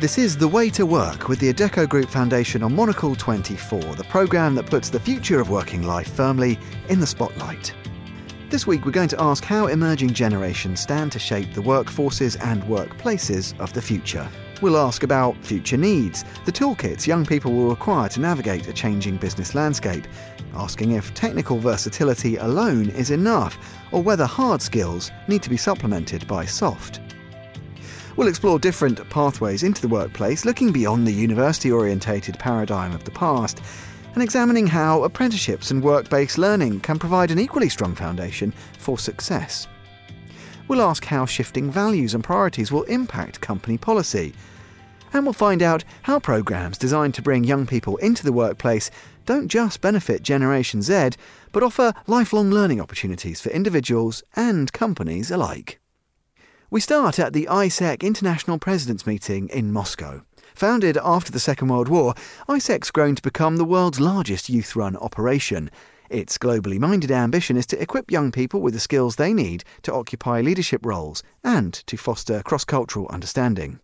This is The Way to Work with the Adecco Group Foundation on Monocle 24, the programme that puts the future of working life firmly in the spotlight. This week, we're going to ask how emerging generations stand to shape the workforces and workplaces of the future. We'll ask about future needs, the toolkits young people will require to navigate a changing business landscape, asking if technical versatility alone is enough, or whether hard skills need to be supplemented by soft. We'll explore different pathways into the workplace, looking beyond the university orientated paradigm of the past and examining how apprenticeships and work based learning can provide an equally strong foundation for success. We'll ask how shifting values and priorities will impact company policy. And we'll find out how programs designed to bring young people into the workplace don't just benefit Generation Z, but offer lifelong learning opportunities for individuals and companies alike. We start at the AIESEC International Presidents Meeting in Moscow. Founded after the Second World War, AIESEC's grown to become the world's largest youth run operation. Its globally minded ambition is to equip young people with the skills they need to occupy leadership roles and to foster cross cultural understanding.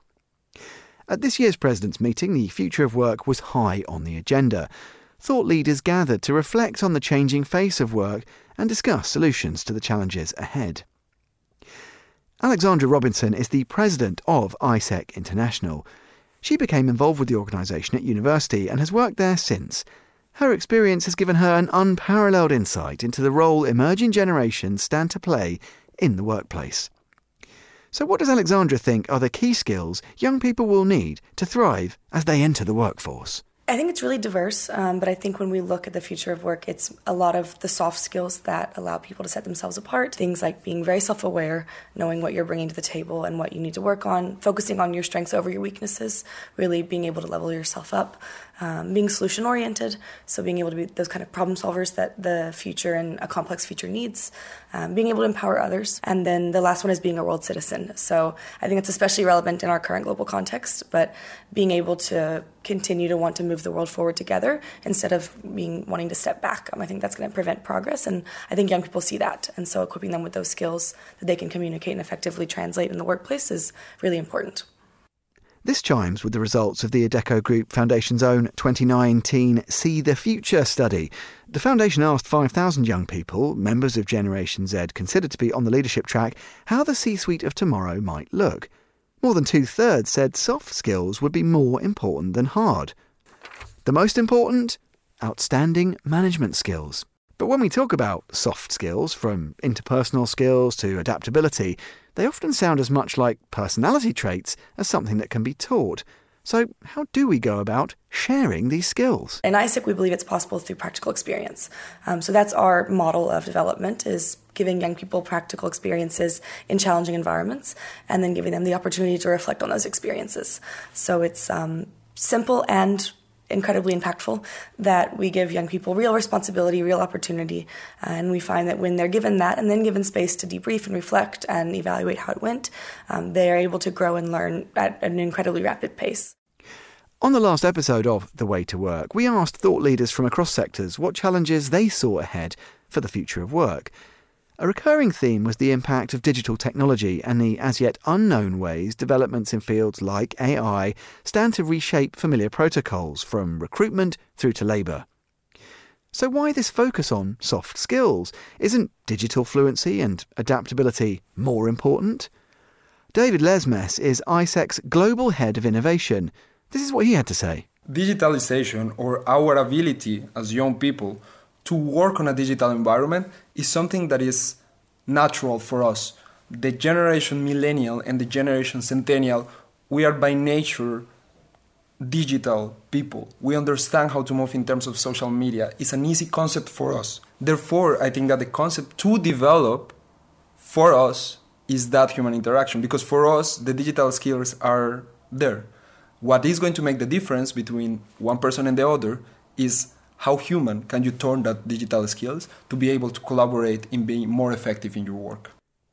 At this year's Presidents' meeting, the future of work was high on the agenda. Thought leaders gathered to reflect on the changing face of work and discuss solutions to the challenges ahead. Alexandra Robinson is the president of AIESEC International. She became involved with the organisation at university and has worked there since. Her experience has given her an unparalleled insight into the role emerging generations stand to play in the workplace. So, what does Alexandra think are the key skills young people will need to thrive as they enter the workforce? I think it's really diverse, um, but I think when we look at the future of work, it's a lot of the soft skills that allow people to set themselves apart. Things like being very self aware, knowing what you're bringing to the table and what you need to work on, focusing on your strengths over your weaknesses, really being able to level yourself up, um, being solution oriented, so being able to be those kind of problem solvers that the future and a complex future needs, um, being able to empower others, and then the last one is being a world citizen. So I think it's especially relevant in our current global context, but being able to continue to want to move the world forward together instead of being wanting to step back. Um, I think that's going to prevent progress, and I think young people see that, and so equipping them with those skills that they can communicate and effectively translate in the workplace is really important. This chimes with the results of the Adecco Group Foundation's own 2019 See the Future study. The foundation asked 5,000 young people, members of Generation Z considered to be on the leadership track, how the C suite of tomorrow might look. More than two thirds said soft skills would be more important than hard. The most important? Outstanding management skills. But when we talk about soft skills, from interpersonal skills to adaptability, they often sound as much like personality traits as something that can be taught. So, how do we go about sharing these skills? In AIESEC, we believe it's possible through practical experience. Um, so that's our model of development: is giving young people practical experiences in challenging environments, and then giving them the opportunity to reflect on those experiences. So it's um, simple and incredibly impactful that we give young people real responsibility, real opportunity, and we find that when they're given that and then given space to debrief and reflect and evaluate how it went, um, they are able to grow and learn at an incredibly rapid pace. On the last episode of The Way to Work, we asked thought leaders from across sectors what challenges they saw ahead for the future of work. A recurring theme was the impact of digital technology and the as yet unknown ways developments in fields like AI stand to reshape familiar protocols from recruitment through to labour. So, why this focus on soft skills? Isn't digital fluency and adaptability more important? David Lesmes is AIESEC's Global Head of Innovation. This is what he had to say. Digitalization, or our ability as young people to work on a digital environment is something that is natural for us. The generation millennial and the generation centennial, we are by nature digital people. We understand how to move in terms of social media. It's an easy concept for us. Therefore, I think that the concept to develop for us is that human interaction because for us, the digital skills are there. What is going to make the difference between one person and the other is how human can you turn that digital skills to be able to collaborate in being more effective in your work?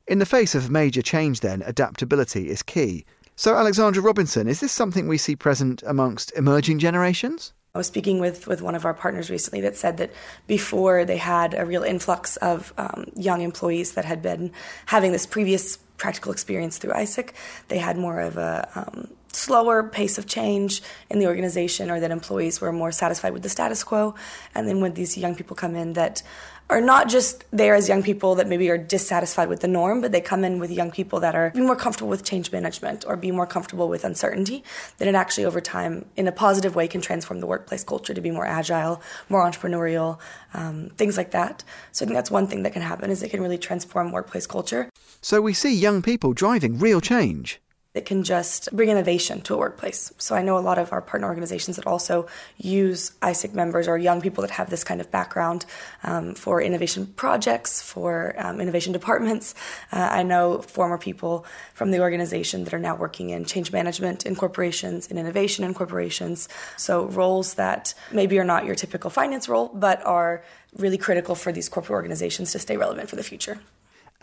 In the face of major change, then, adaptability is key. So, Alexandra Robinson, is this something we see present amongst emerging generations? I was speaking with, with one of our partners recently that said that before they had a real influx of um, young employees that had been having this previous practical experience through AIESEC, they had more of a um, slower pace of change in the organization or that employees were more satisfied with the status quo. And then when these young people come in that are not just there as young people that maybe are dissatisfied with the norm, but they come in with young people that are be more comfortable with change management or be more comfortable with uncertainty, then it actually over time, in a positive way, can transform the workplace culture to be more agile, more entrepreneurial, um, things like that. So I think that's one thing that can happen is it can really transform workplace culture. So we see young people driving real change that can just bring innovation to a workplace. So I know a lot of our partner organizations that also use AIESEC members or young people that have this kind of background um, for innovation projects, for um, innovation departments. Uh, I know former people from the organization that are now working in change management in corporations, in innovation in corporations. So roles that maybe are not your typical finance role, but are really critical for these corporate organizations to stay relevant for the future.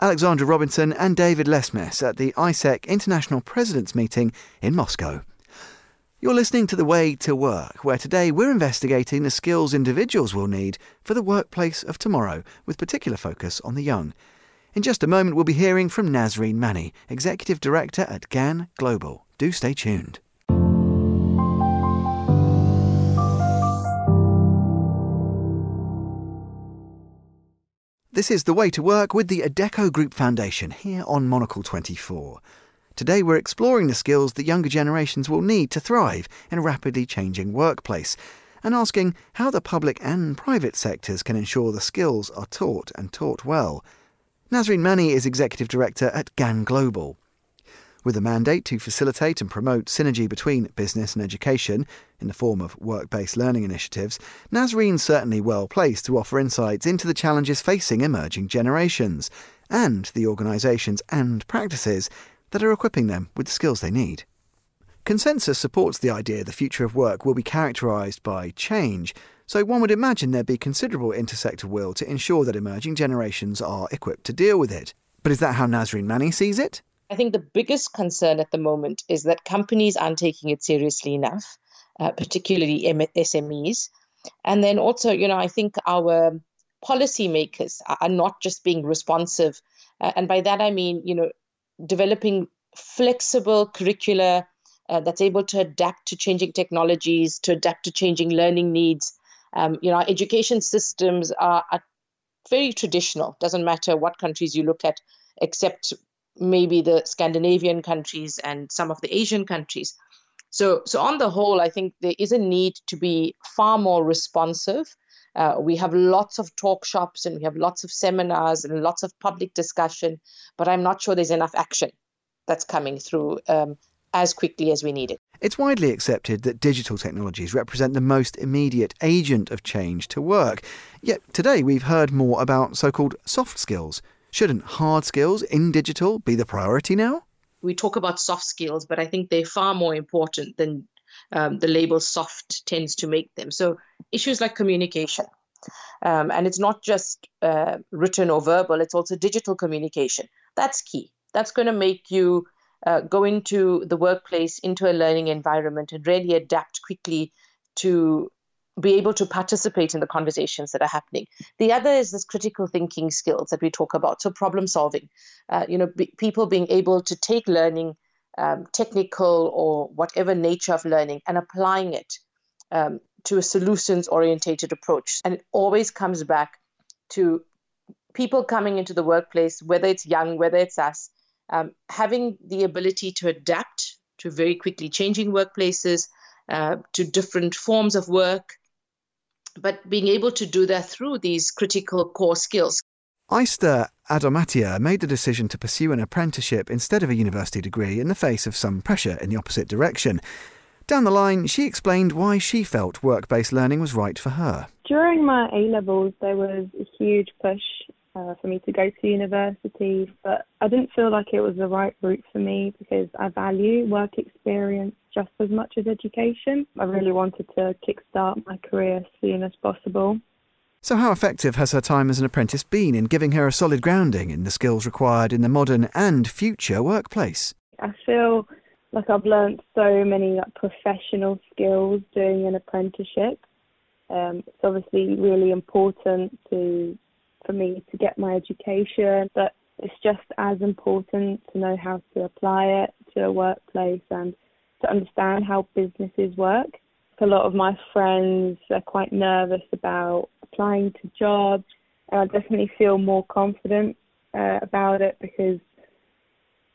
Alexandra Robinson and David Lesmes at the AIESEC International Presidents Meeting in Moscow. You're listening to The Way to Work, where today we're investigating the skills individuals will need for the workplace of tomorrow, with particular focus on the young. In just a moment, we'll be hearing from Nazrene Mannie, Executive Director at GAN Global. Do stay tuned. This is The Way to Work with the Adecco Group Foundation here on Monocle 24. Today we're exploring the skills that younger generations will need to thrive in a rapidly changing workplace and asking how the public and private sectors can ensure the skills are taught and taught well. Nazrene Mannie is Executive Director at GAN Global. With a mandate to facilitate and promote synergy between business and education in the form of work based learning initiatives, Nazrene's certainly well placed to offer insights into the challenges facing emerging generations and the organisations and practices that are equipping them with the skills they need. Consensus supports the idea the future of work will be characterised by change, so one would imagine there'd be considerable intersector will to ensure that emerging generations are equipped to deal with it. But is that how Nazrene Mannie sees it? I think the biggest concern at the moment is that companies aren't taking it seriously enough, uh, particularly SMEs. And then also, you know, I think our policymakers are not just being responsive. Uh, and by that, I mean, you know, developing flexible curricula uh, that's able to adapt to changing technologies, to adapt to changing learning needs. Um, you know, our education systems are, are very traditional. Doesn't matter what countries you look at, except maybe the Scandinavian countries and some of the Asian countries. So, so on the whole, I think there is a need to be far more responsive. Uh, we have lots of talk shops and we have lots of seminars and lots of public discussion, but I'm not sure there's enough action that's coming through um, as quickly as we need it. It's widely accepted that digital technologies represent the most immediate agent of change to work. Yet today we've heard more about so called soft skills Shouldn't hard skills in digital be the priority now? We talk about soft skills, but I think they're far more important than um, the label soft tends to make them. So, issues like communication. Um, and it's not just uh, written or verbal, it's also digital communication. That's key. That's going to make you uh, go into the workplace, into a learning environment, and really adapt quickly to be able to participate in the conversations that are happening. The other is this critical thinking skills that we talk about. So problem solving, uh, you know, people being able to take learning, um, technical or whatever nature of learning, and applying it um, to a solutions orientated approach. And it always comes back to people coming into the workplace, whether it's young, whether it's us, um, having the ability to adapt to very quickly changing workplaces. Uh, to different forms of work, but being able to do that through these critical core skills. Aista Adomatia made the decision to pursue an apprenticeship instead of a university degree in the face of some pressure in the opposite direction. Down the line, she explained why she felt work based learning was right for her. During my A levels, there was a huge push uh, for me to go to university, but I didn't feel like it was the right route for me because I value work experience just as much as education. I really wanted to kickstart my career as soon as possible. So, how effective has her time as an apprentice been in giving her a solid grounding in the skills required in the modern and future workplace? I feel like I've learnt so many like, professional skills doing an apprenticeship. Um, it's obviously really important to for me to get my education, but it's just as important to know how to apply it to a workplace and to understand how businesses work. A lot of my friends are quite nervous about applying to jobs, and I definitely feel more confident uh, about it because,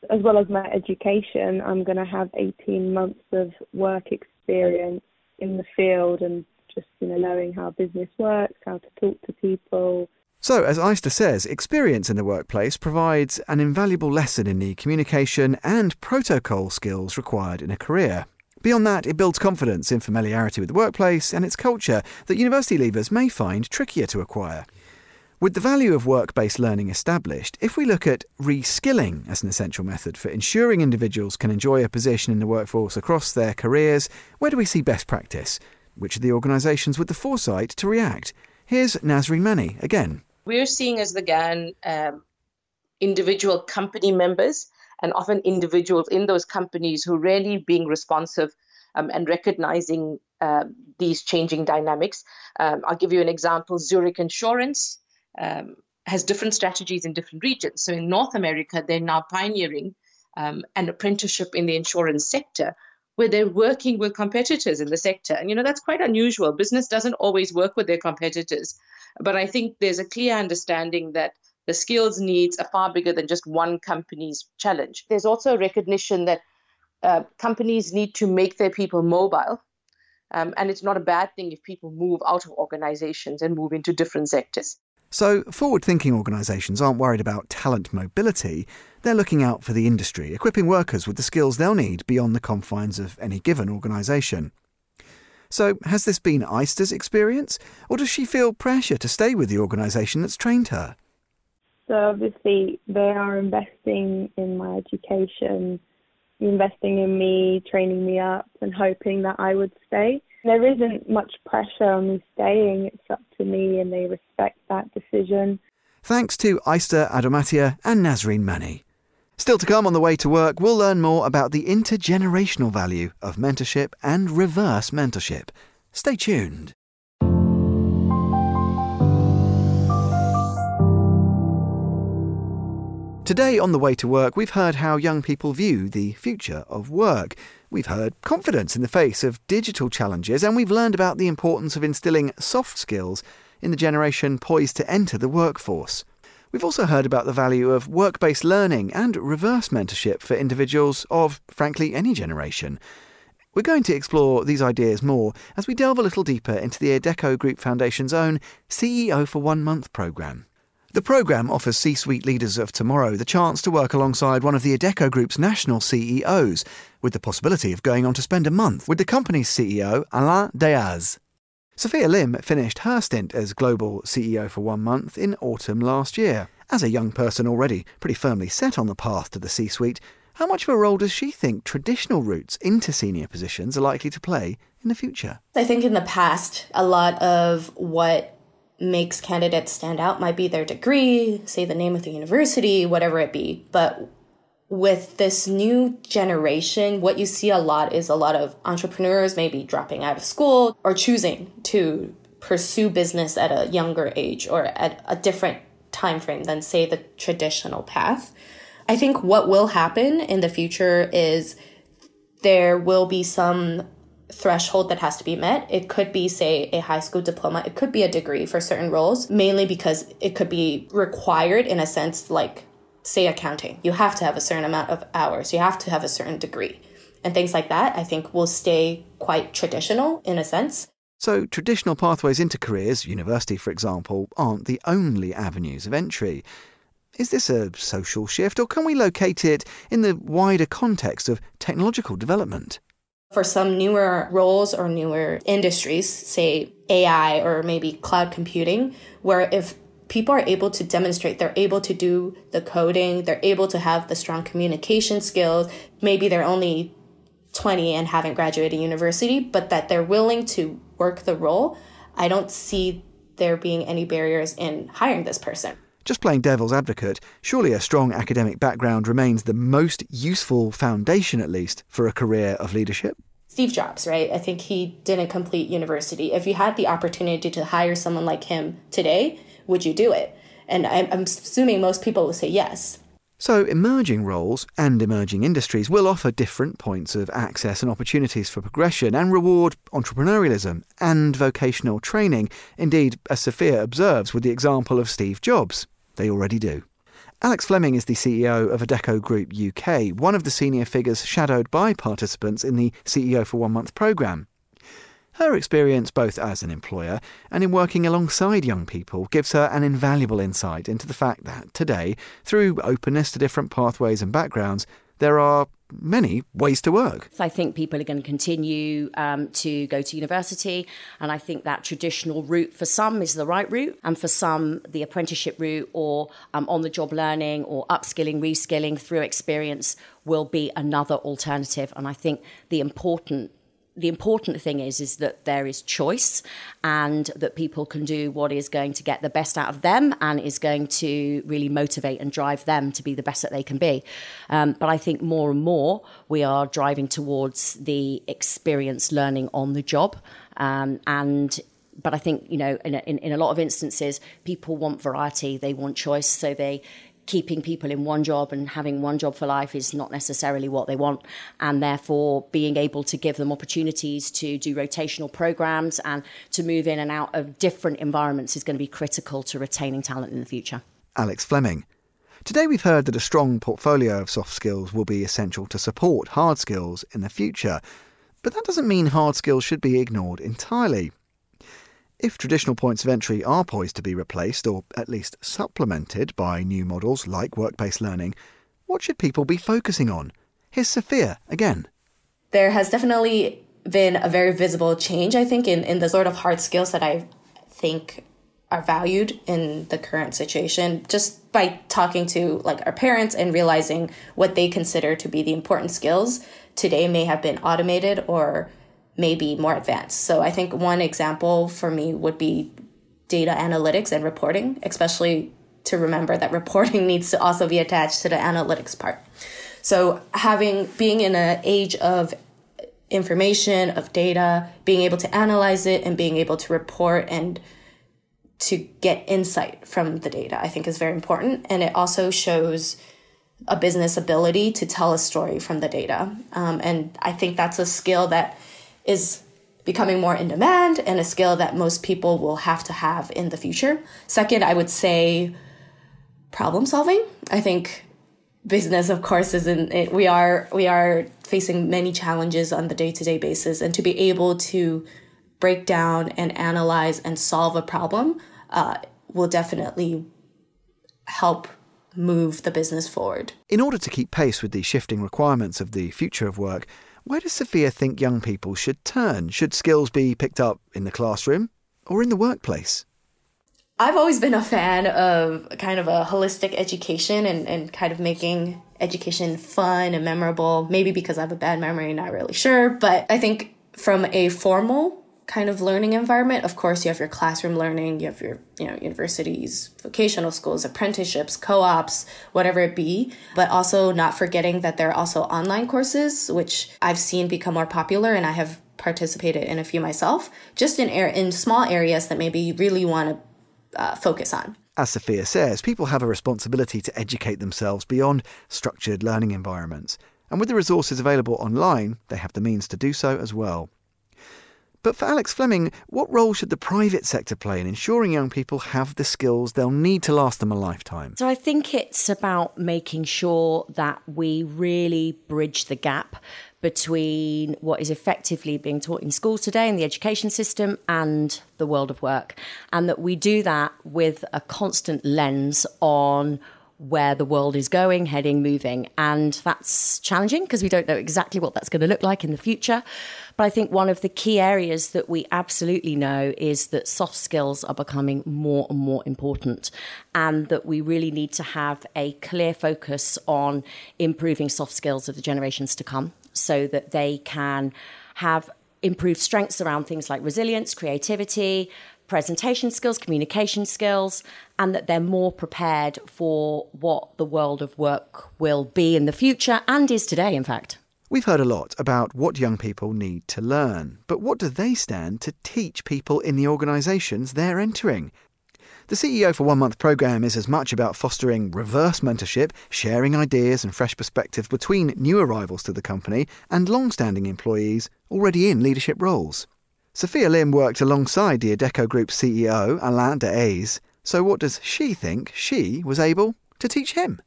as well as my education, I'm going to have 18 months of work experience in the field and just you know knowing how business works, how to talk to people. So, as Eyster says, experience in the workplace provides an invaluable lesson in the communication and protocol skills required in a career. Beyond that, it builds confidence in familiarity with the workplace and its culture that university leavers may find trickier to acquire. With the value of work based learning established, if we look at reskilling as an essential method for ensuring individuals can enjoy a position in the workforce across their careers, where do we see best practice? Which are the organisations with the foresight to react? Here's Nazrene Mannie again. We're seeing as the GAN um, individual company members and often individuals in those companies who really being responsive um, and recognizing uh, these changing dynamics. Um, I'll give you an example Zurich Insurance um, has different strategies in different regions. So in North America, they're now pioneering um, an apprenticeship in the insurance sector where they're working with competitors in the sector. And, you know, that's quite unusual. Business doesn't always work with their competitors. But I think there's a clear understanding that the skills needs are far bigger than just one company's challenge. There's also a recognition that uh, companies need to make their people mobile. Um, and it's not a bad thing if people move out of organizations and move into different sectors. So, forward thinking organisations aren't worried about talent mobility. They're looking out for the industry, equipping workers with the skills they'll need beyond the confines of any given organisation. So, has this been Eyster's experience, or does she feel pressure to stay with the organisation that's trained her? So obviously they are investing in my education, investing in me, training me up, and hoping that I would stay. There isn't much pressure on me staying. It's up to me, and they respect that decision. Thanks to Eyster Adomatia and Nazrene Mannie. Still to come on the way to work, we'll learn more about the intergenerational value of mentorship and reverse mentorship. Stay tuned. Today on the way to work, we've heard how young people view the future of work. We've heard confidence in the face of digital challenges, and we've learned about the importance of instilling soft skills in the generation poised to enter the workforce. We've also heard about the value of work based learning and reverse mentorship for individuals of, frankly, any generation. We're going to explore these ideas more as we delve a little deeper into the Adecco Group Foundation's own CEO for One Month programme. The programme offers C suite leaders of tomorrow the chance to work alongside one of the Adecco Group's national CEOs, with the possibility of going on to spend a month with the company's CEO, Alain Dehaze. Sophia Lim finished her stint as global CEO for one month in autumn last year. As a young person already pretty firmly set on the path to the C suite, how much of a role does she think traditional routes into senior positions are likely to play in the future? I think in the past, a lot of what makes candidates stand out might be their degree, say the name of the university, whatever it be. But with this new generation, what you see a lot is a lot of entrepreneurs maybe dropping out of school or choosing to pursue business at a younger age or at a different time frame than say the traditional path. I think what will happen in the future is there will be some threshold that has to be met. It could be, say, a high school diploma. It could be a degree for certain roles, mainly because it could be required in a sense, like, say, accounting. You have to have a certain amount of hours, you have to have a certain degree. And things like that, I think, will stay quite traditional in a sense. So, traditional pathways into careers, university for example, aren't the only avenues of entry. Is this a social shift, or can we locate it in the wider context of technological development? For some newer roles or newer industries, say AI or maybe cloud computing, where if people are able to demonstrate they're able to do the coding, they're able to have the strong communication skills, maybe they're only 20 and haven't graduated university, but that they're willing to work the role, I don't see there being any barriers in hiring this person. Just playing devil's advocate, surely a strong academic background remains the most useful foundation, at least, for a career of leadership? Steve Jobs, right? I think he didn't complete university. If you had the opportunity to hire someone like him today, would you do it? And I'm, assuming most people will say yes. So, emerging roles and emerging industries will offer different points of access and opportunities for progression and reward entrepreneurialism and vocational training. Indeed, as Sophia observes with the example of Steve Jobs, they already do. Alex Fleming is the CEO of Adecco Group UK, one of the senior figures shadowed by participants in the CEO for One Month programme. Her experience both as an employer and in working alongside young people gives her an invaluable insight into the fact that today, through openness to different pathways and backgrounds, there are many ways to work. I think people are going to continue um, to go to university, and I think that traditional route for some is the right route, and for some, the apprenticeship route or um, on the job learning or upskilling, reskilling through experience will be another alternative. And I think the important the important thing is is that there is choice and that people can do what is going to get the best out of them and is going to really motivate and drive them to be the best that they can be. Um, but i think more and more we are driving towards the experience learning on the job. Um, and but I think you know in a, in, in a lot of instances people want variety they want choice so they keeping people in one job and having one job for life is not necessarily what they want. And therefore, being able to give them opportunities to do rotational programs and to move in and out of different environments is going to be critical to retaining talent in the future. Alex Fleming. Today, we've heard that a strong portfolio of soft skills will be essential to support hard skills in the future. But that doesn't mean hard skills should be ignored entirely. If traditional points of entry are poised to be replaced, or at least supplemented by new models like work based learning, what should people be focusing on? Here's Sophia again. There has definitely been a very visible change, I think, in, in the sort of hard skills that I think are valued in the current situation just by talking to like our parents and realizing what they consider to be the important skills today may have been automated or maybe more advanced. So I think one example for me would be data analytics and reporting, especially to remember that reporting needs to also be attached to the analytics part. So having being in an age of information, of data, being able to analyze it and being able to report and to get insight from the data, I think is very important. And it also shows a business ability to tell a story from the data. Um, and I think that's a skill that is becoming more in demand and a skill that most people will have to have in the future. Second, I would say problem solving. I think business of course is in it, we are we are facing many challenges on the day-to-day basis and to be able to break down and analyze and solve a problem uh, will definitely help move the business forward. In order to keep pace with the shifting requirements of the future of work, where does Sophia think young people should turn? Should skills be picked up in the classroom or in the workplace? I've always been a fan of kind of a holistic education and, and kind of making education fun and memorable. Maybe because I have a bad memory, not really sure. But I think from a formal kind of learning environment. Of course, you have your classroom learning, you have your, you know, universities, vocational schools, apprenticeships, co-ops, whatever it be, but also not forgetting that there are also online courses, which I've seen become more popular and I have participated in a few myself, just in air in small areas that maybe you really want to uh, focus on. As Sophia says, people have a responsibility to educate themselves beyond structured learning environments. And with the resources available online, they have the means to do so as well. But for Alex Fleming, what role should the private sector play in ensuring young people have the skills they'll need to last them a lifetime? So I think it's about making sure that we really bridge the gap between what is effectively being taught in schools today in the education system and the world of work. And that we do that with a constant lens on where the world is going, heading, moving. And that's challenging because we don't know exactly what that's going to look like in the future. But I think one of the key areas that we absolutely know is that soft skills are becoming more and more important, and that we really need to have a clear focus on improving soft skills of the generations to come so that they can have improved strengths around things like resilience, creativity, presentation skills, communication skills, and that they're more prepared for what the world of work will be in the future and is today, in fact. We've heard a lot about what young people need to learn, but what do they stand to teach people in the organisations they're entering? The CEO for One Month programme is as much about fostering reverse mentorship, sharing ideas and fresh perspectives between new arrivals to the company and long standing employees already in leadership roles. Sophia Lim worked alongside the Adecco Group CEO, Alain Dehaze. So, what does she think she was able to teach him?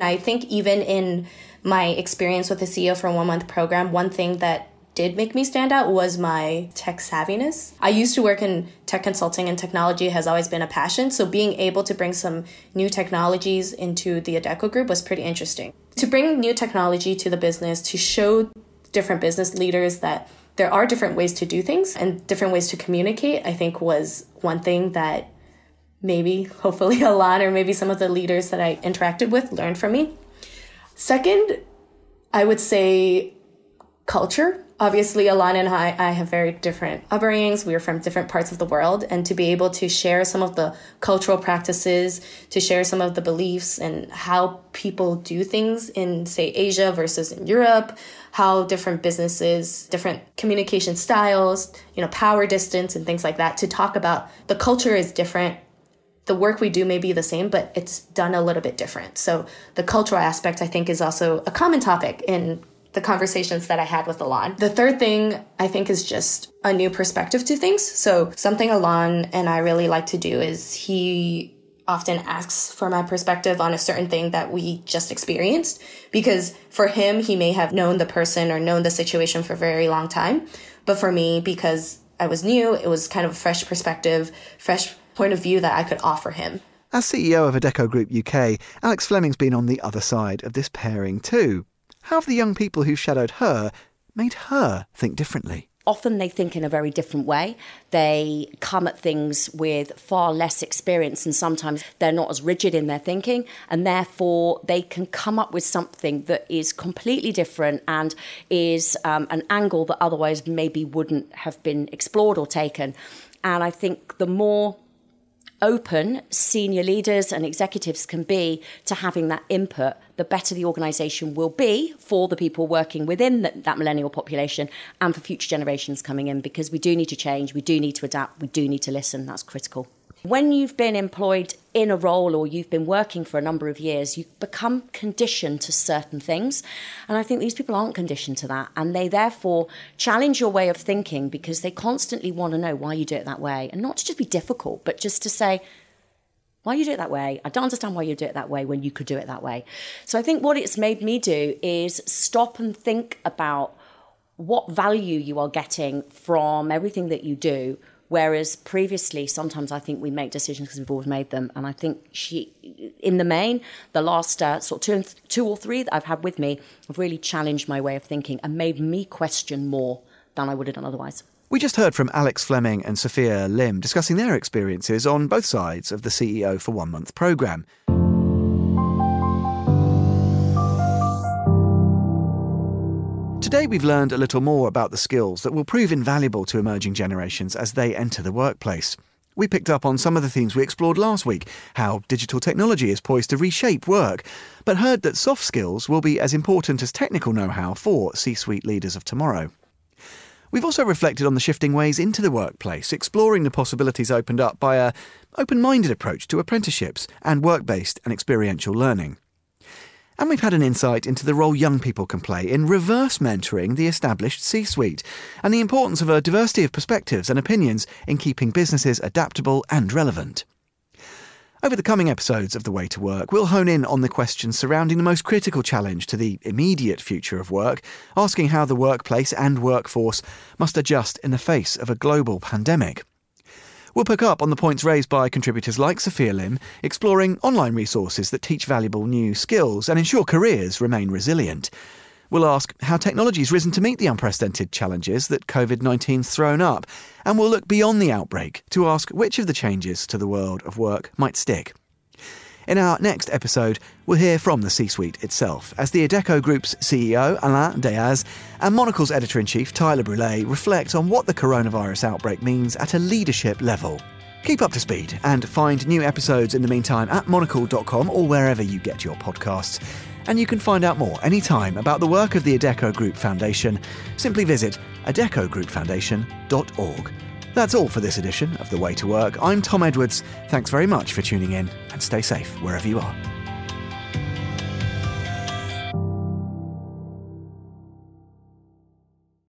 I think even in my experience with the CEO for One Month program, one thing that did make me stand out was my tech savviness. I used to work in tech consulting and technology has always been a passion, so being able to bring some new technologies into the Adecco group was pretty interesting. To bring new technology to the business, to show different business leaders that there are different ways to do things and different ways to communicate, I think was one thing that maybe, hopefully, a lot, or maybe some of the leaders that I interacted with learned from me. Second, I would say culture. Obviously, Alana and I, I have very different upbringings. We are from different parts of the world. And to be able to share some of the cultural practices, to share some of the beliefs and how people do things in, say, Asia versus in Europe, how different businesses, different communication styles, you know, power distance and things like that, to talk about the culture is different the work we do may be the same, but it's done a little bit different. So the cultural aspect, I think, is also a common topic in the conversations that I had with Alain. The third thing I think is just a new perspective to things. So something Alain and I really like to do is he often asks for my perspective on a certain thing that we just experienced because for him he may have known the person or known the situation for a very long time but for me because I was new it was kind of a fresh perspective fresh point of view that I could offer him. As CEO of Adecco Group UK, Alex Fleming's been on the other side of this pairing too. How have the young people who shadowed her made her think differently? often they think in a very different way. They come at things with far less experience, and sometimes they're not as rigid in their thinking, and therefore they can come up with something that is completely different and is um, an angle that otherwise maybe wouldn't have been explored or taken. And I think the more open senior leaders and executives can be to having that input, the better the organisation will be for the people working within the, that millennial population and for future generations coming in because we do need to change, we do need to adapt, we do need to listen. That's critical. When you've been employed in a role or you've been working for a number of years, you become conditioned to certain things. And I think these people aren't conditioned to that. And they therefore challenge your way of thinking because they constantly want to know why you do it that way. And not to just be difficult, but just to say, why you do it that way? I don't understand why you do it that way when you could do it that way. So I think what it's made me do is stop and think about what value you are getting from everything that you do Whereas previously, sometimes I think we make decisions because we've always made them. And I think she, in the main, the last uh, sort of two, two or three that I've had with me have really challenged my way of thinking and made me question more than I would have done otherwise. We just heard from Alex Fleming and Sophia Lim discussing their experiences on both sides of the CEO for One Month programme. Today, we've learned a little more about the skills that will prove invaluable to emerging generations as they enter the workplace. We picked up on some of the themes we explored last week how digital technology is poised to reshape work, but heard that soft skills will be as important as technical know how for C suite leaders of tomorrow. We've also reflected on the shifting ways into the workplace, exploring the possibilities opened up by a open minded approach to apprenticeships and work based and experiential learning. And we've had an insight into the role young people can play in reverse mentoring the established C suite and the importance of a diversity of perspectives and opinions in keeping businesses adaptable and relevant. Over the coming episodes of The Way to Work, we'll hone in on the questions surrounding the most critical challenge to the immediate future of work, asking how the workplace and workforce must adjust in the face of a global pandemic. We'll pick up on the points raised by contributors like Sophia Lim, exploring online resources that teach valuable new skills and ensure careers remain resilient. We'll ask how technology's risen to meet the unprecedented challenges that COVID 19's thrown up, and we'll look beyond the outbreak to ask which of the changes to the world of work might stick. In our next episode, we'll hear from the C suite itself as the Adecco Group's CEO, Alain Dehaze, and Monocle's editor in chief, Tyler Brûlé, reflect on what the coronavirus outbreak means at a leadership level. Keep up to speed and find new episodes in the meantime at monocle.com or wherever you get your podcasts. And you can find out more anytime about the work of the Adecco Group Foundation. Simply visit adeccogroupfoundation.org. That's all for this edition of The Way to Work. I'm Tom Edwards. Thanks very much for tuning in and stay safe wherever you are.